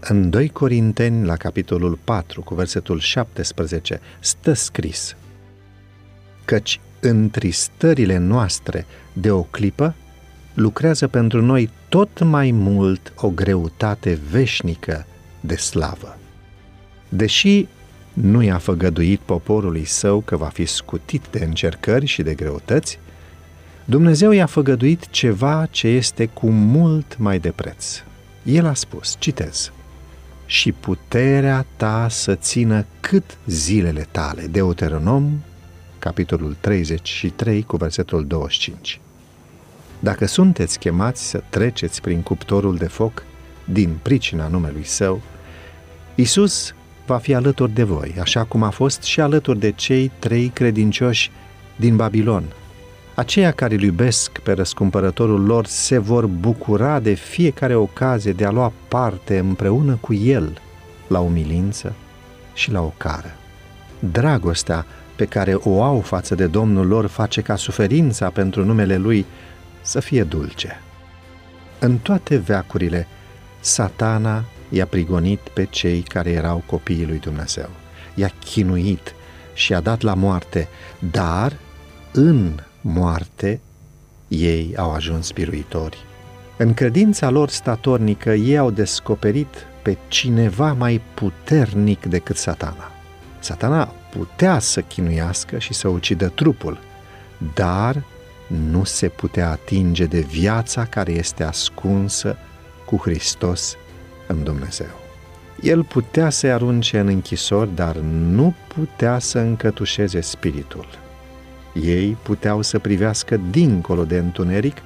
În 2 Corinteni, la capitolul 4, cu versetul 17, stă scris Căci întristările noastre de o clipă lucrează pentru noi tot mai mult o greutate veșnică de slavă. Deși nu i-a făgăduit poporului său că va fi scutit de încercări și de greutăți, Dumnezeu i-a făgăduit ceva ce este cu mult mai de preț. El a spus, citez, și puterea ta să țină cât zilele tale. Deuteronom, capitolul 33, cu versetul 25. Dacă sunteți chemați să treceți prin cuptorul de foc, din pricina numelui său, Isus va fi alături de voi, așa cum a fost și alături de cei trei credincioși din Babilon. Aceia care îl iubesc pe răscumpărătorul lor se vor bucura de fiecare ocazie de a lua parte împreună cu el la umilință și la ocară. Dragostea pe care o au față de Domnul lor face ca suferința pentru numele Lui să fie dulce. În toate veacurile, satana i-a prigonit pe cei care erau copiii lui Dumnezeu. I-a chinuit și a dat la moarte, dar în moarte ei au ajuns biruitori. În credința lor statornică, ei au descoperit pe cineva mai puternic decât satana. Satana putea să chinuiască și să ucidă trupul, dar nu se putea atinge de viața care este ascunsă cu Hristos în Dumnezeu. El putea să-i arunce în închisori, dar nu putea să încătușeze spiritul. Ei puteau să privească dincolo de întuneric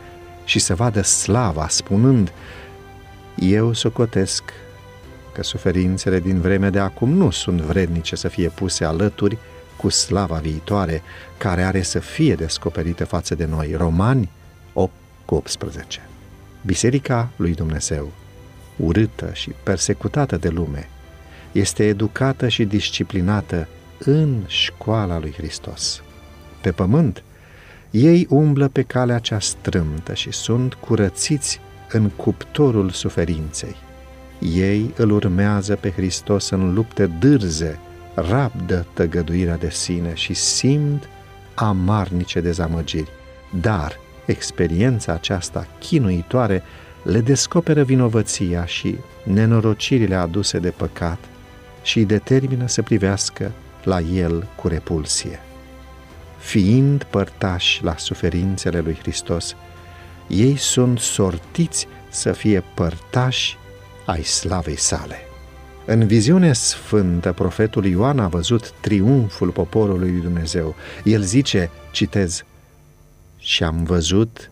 și să vadă slava, spunând, Eu socotesc că suferințele din vremea de acum nu sunt vrednice să fie puse alături cu slava viitoare care are să fie descoperită față de noi. Romani 8 cu 18. Biserica lui Dumnezeu, urâtă și persecutată de lume, este educată și disciplinată în școala lui Hristos. Pe pământ, ei umblă pe calea cea strâmtă și sunt curățiți în cuptorul suferinței. Ei îl urmează pe Hristos în lupte dârze, rabdă tăgăduirea de sine și simt amarnice dezamăgiri. Dar experiența aceasta chinuitoare le descoperă vinovăția și nenorocirile aduse de păcat și îi determină să privească la el cu repulsie. Fiind părtași la suferințele lui Hristos, ei sunt sortiți să fie părtași ai slavei sale. În viziunea sfântă, profetul Ioan a văzut triumful poporului lui Dumnezeu. El zice, citez, și am văzut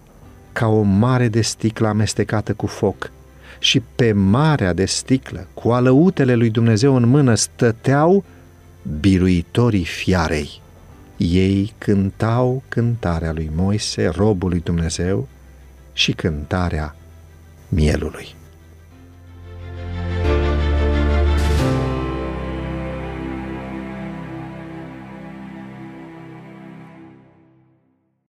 ca o mare de sticlă amestecată cu foc și pe marea de sticlă, cu alăutele lui Dumnezeu în mână, stăteau biruitorii fiarei. Ei cântau cântarea lui Moise, robul lui Dumnezeu, și cântarea mielului.